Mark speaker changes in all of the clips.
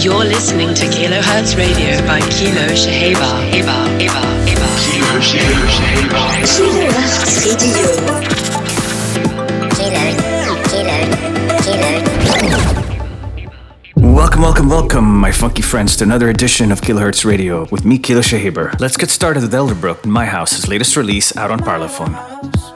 Speaker 1: You're listening to Kilohertz Radio by Kilo Shaheba. Eba, Eba, Eba. Kilo Shaheba. Kilohertz Radio.
Speaker 2: Welcome, welcome, welcome, my funky friends, to another edition of Kilohertz Radio with me, Kilo Shaheba. Let's get started with Elderbrook, My House, his latest release out on Parlophone.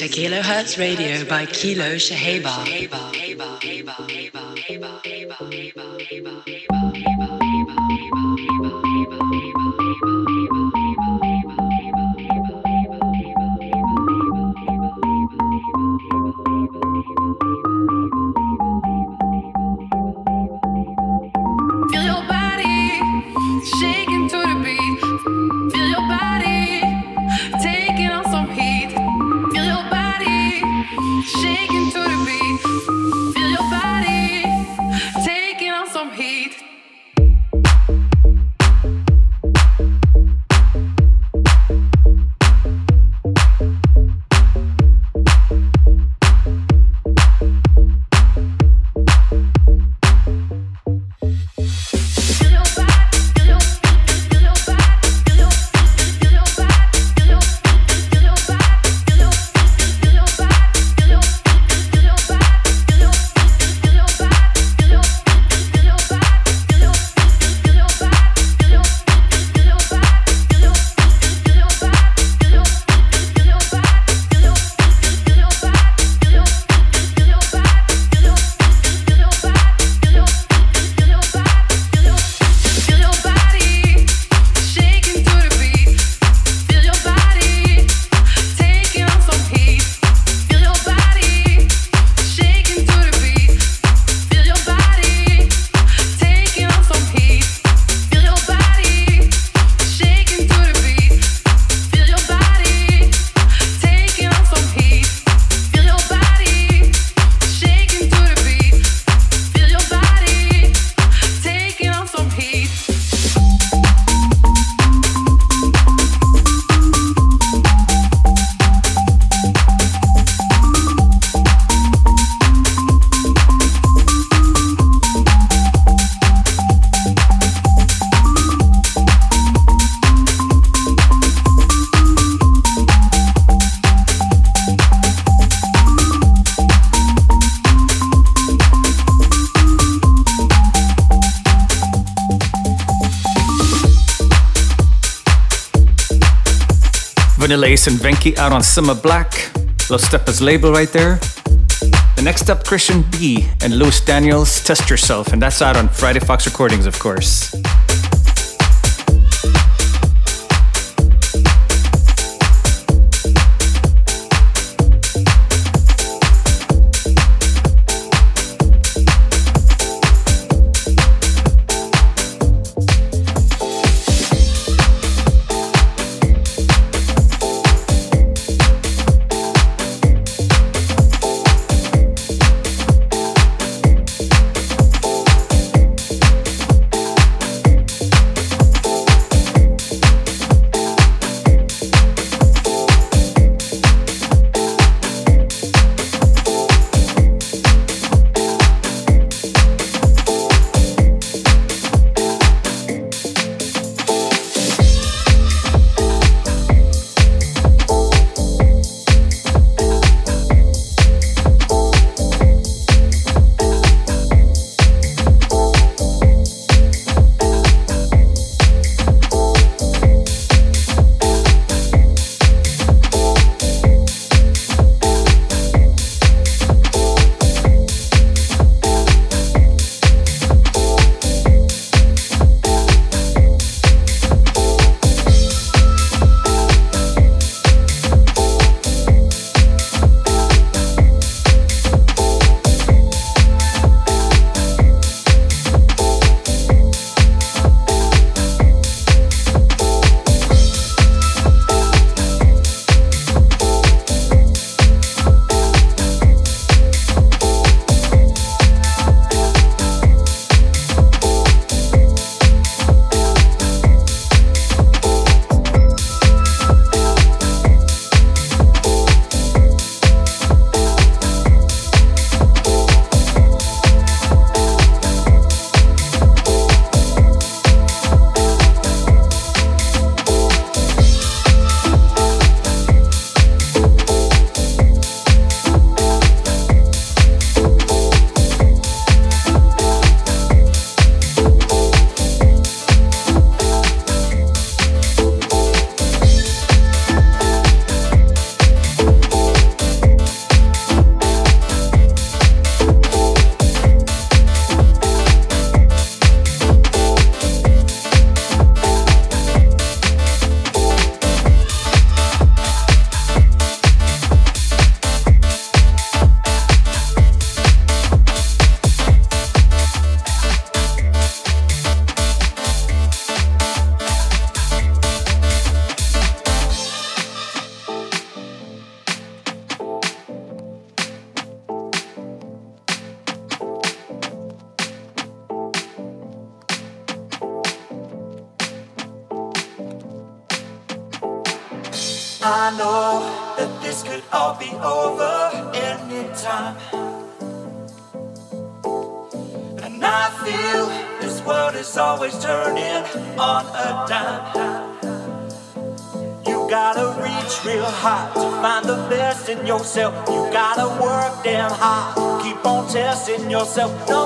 Speaker 3: To Kilohertz Radio by Kilo Shaheba.
Speaker 4: And Venky out on Summer Black. Los Stepa's label right there. The next up, Christian B and Louis Daniels, Test Yourself, and that's out on Friday Fox Recordings, of course.
Speaker 5: Yourself no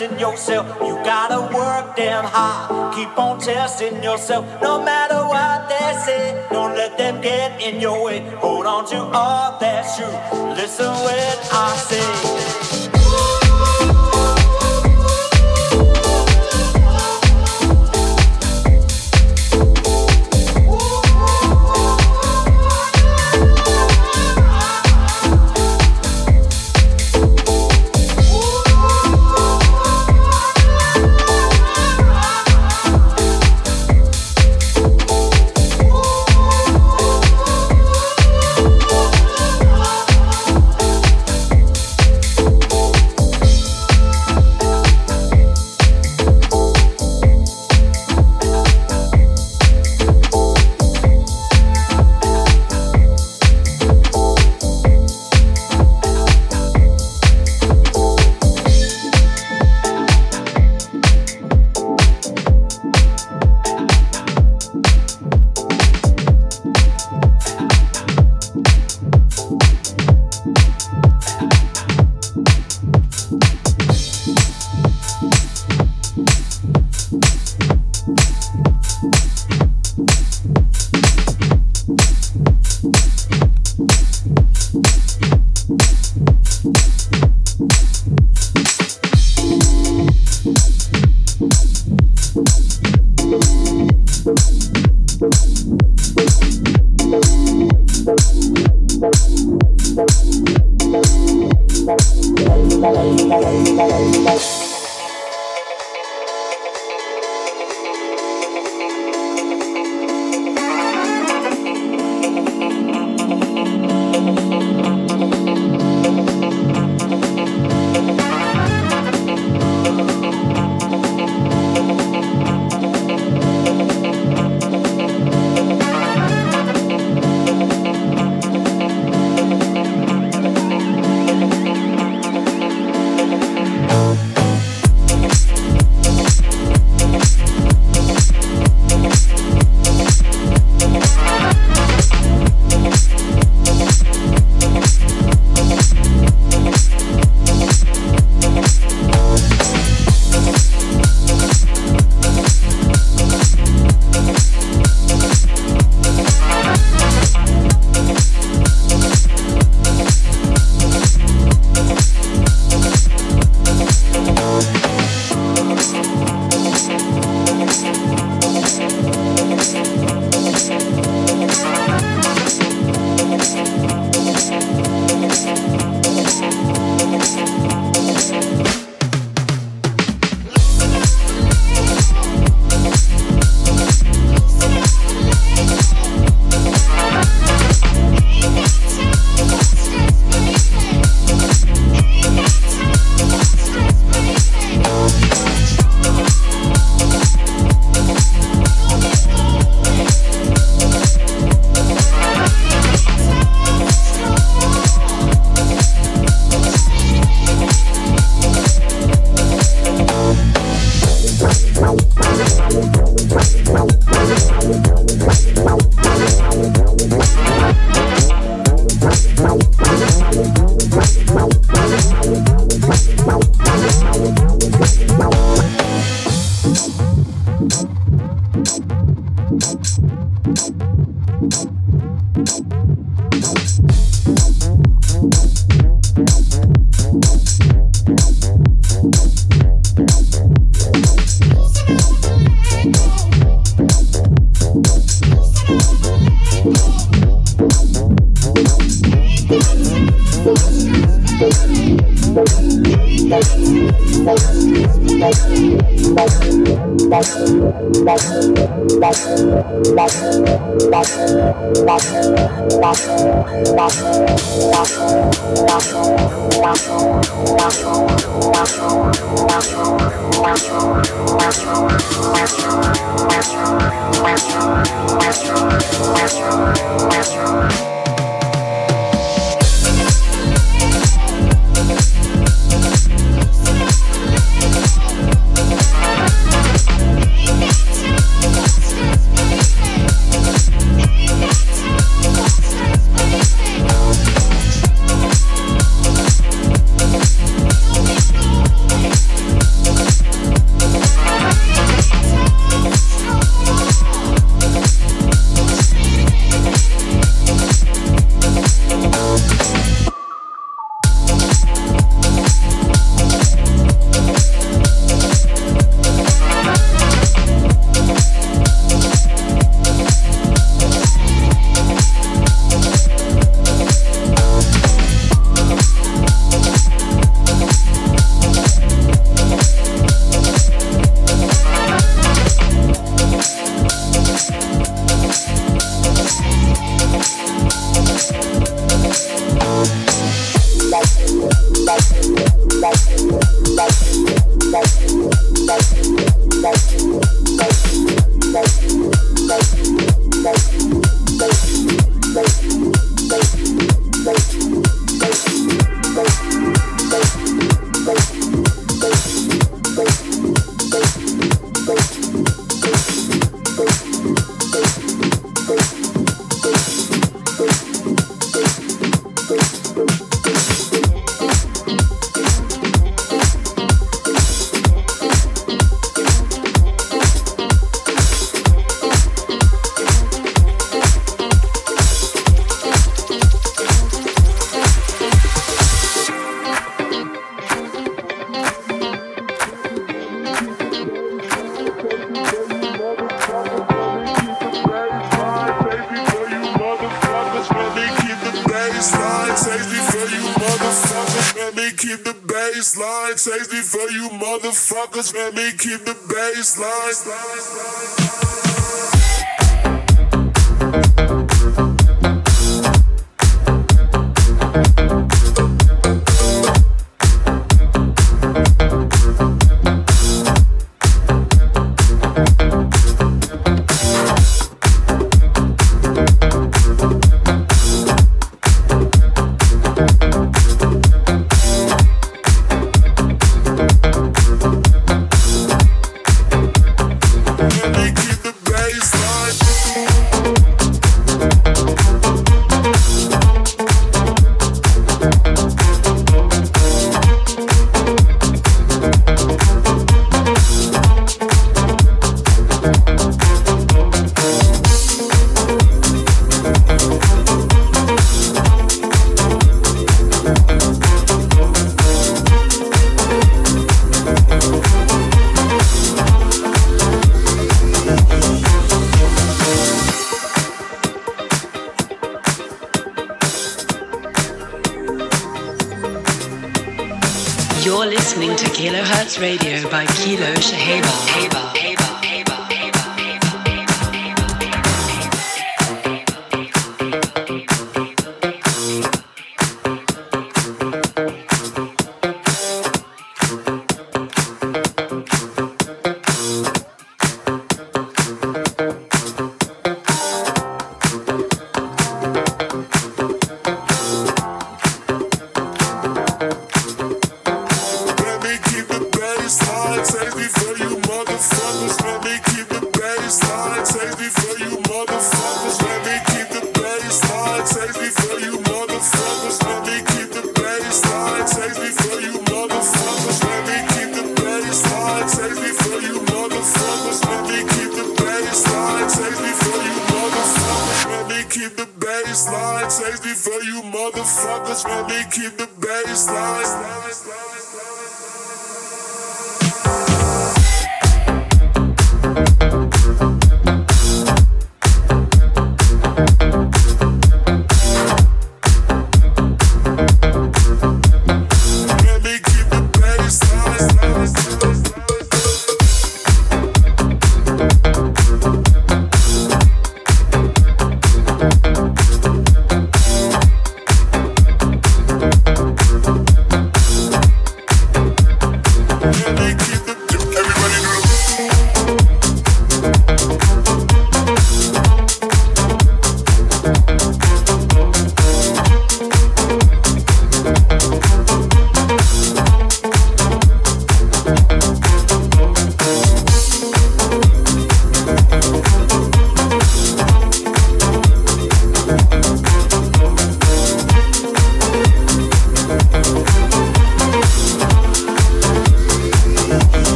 Speaker 5: in yourself. You gotta work damn hard. Keep on testing yourself, no matter what they say. Don't let them get in your way. Hold on to all that's true. Listen when I say. Let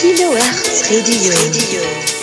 Speaker 5: Kilo Hearts Radio.
Speaker 6: Radio.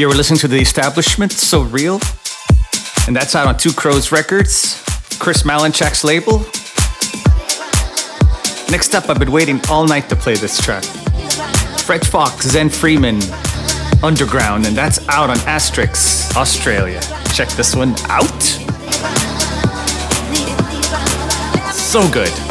Speaker 4: You were listening to The Establishment, So Real. And that's out on Two Crows Records, Chris Malinchak's label. Next up, I've been waiting all night to play this track. Fred Fox, Zen Freeman, Underground, and that's out on Asterix, Australia. Check this one out. So good.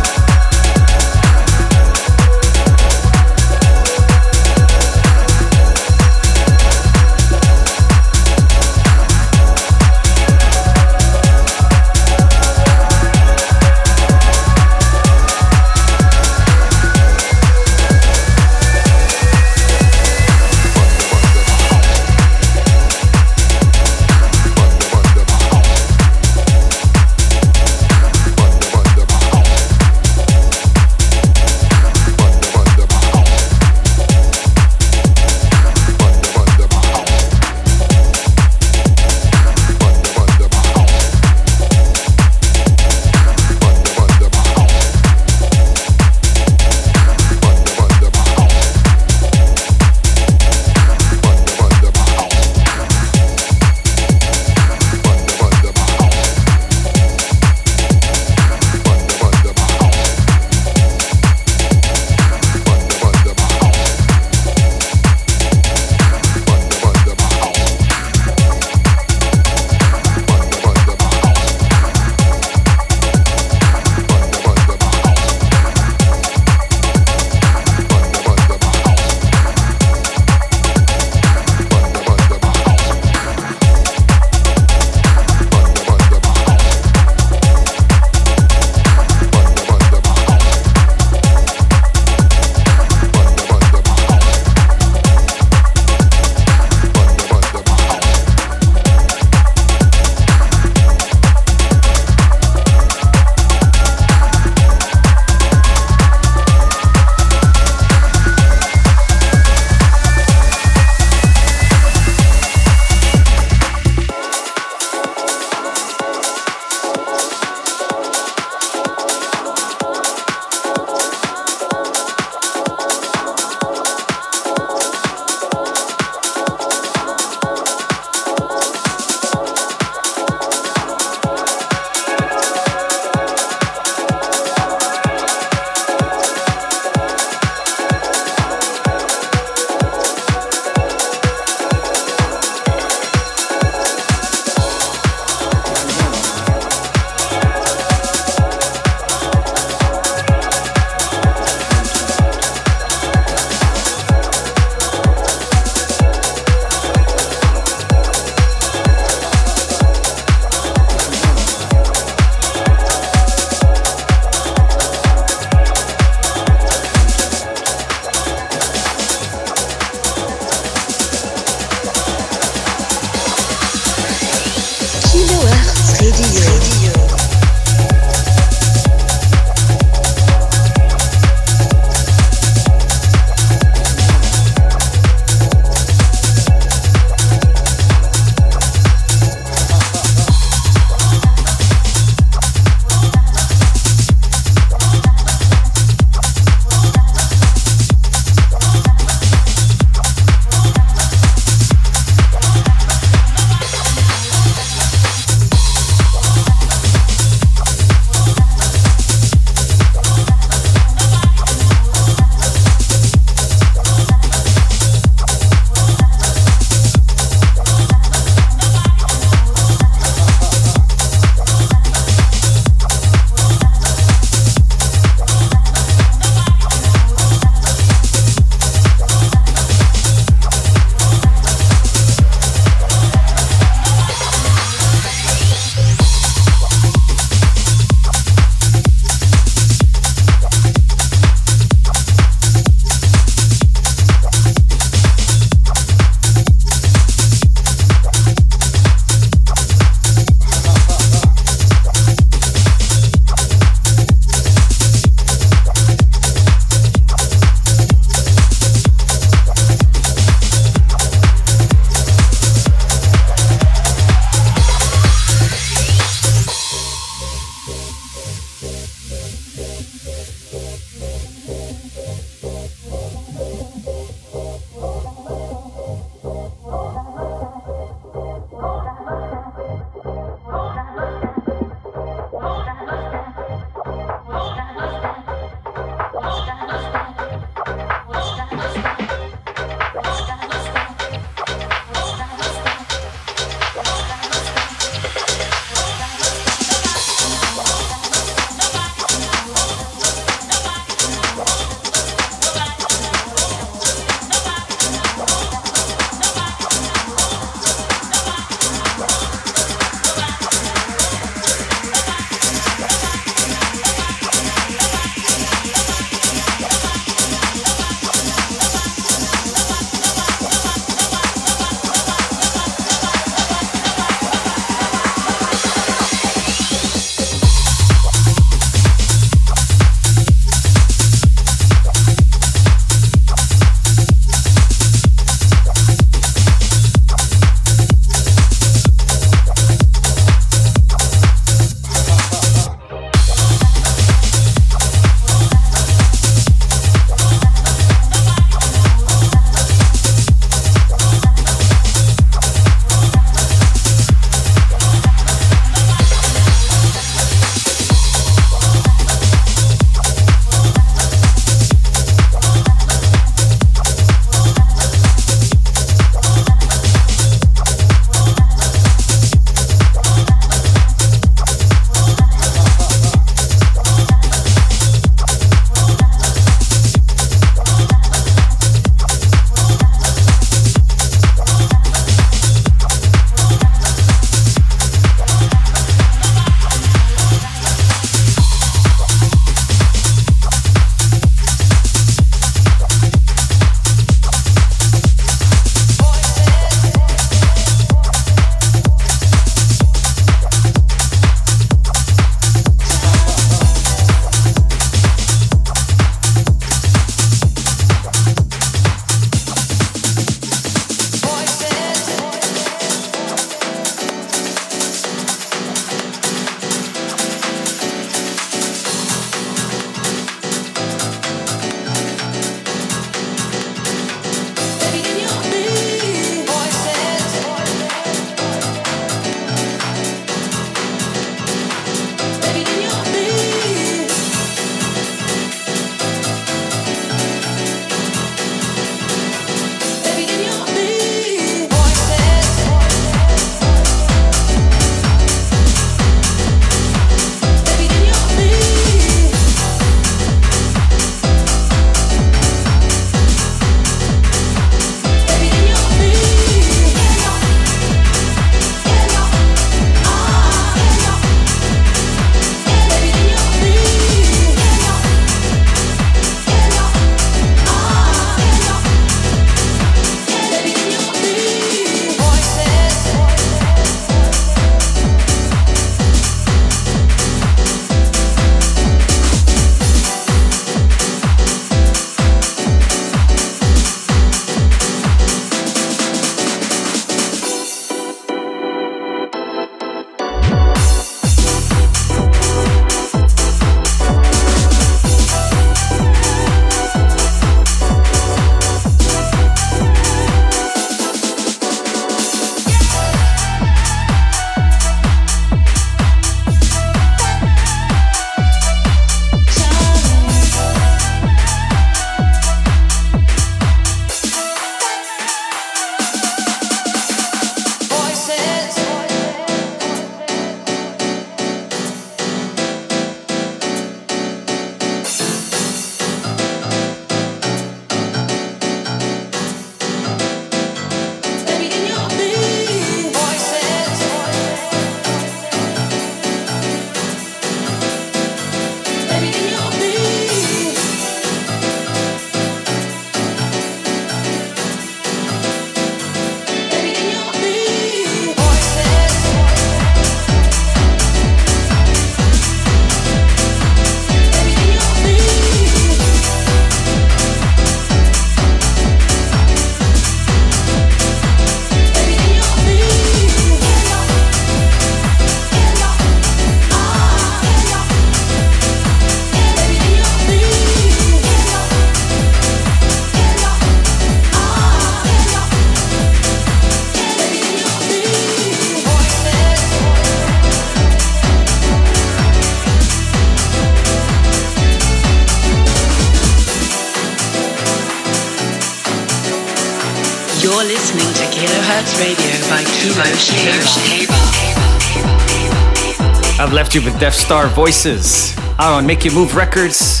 Speaker 4: You with Death Star Voices. I on Make You Move Records.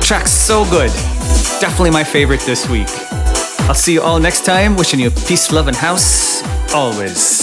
Speaker 4: Track's so good. Definitely my favorite this week. I'll see you all next time. Wishing you peace, love, and house always.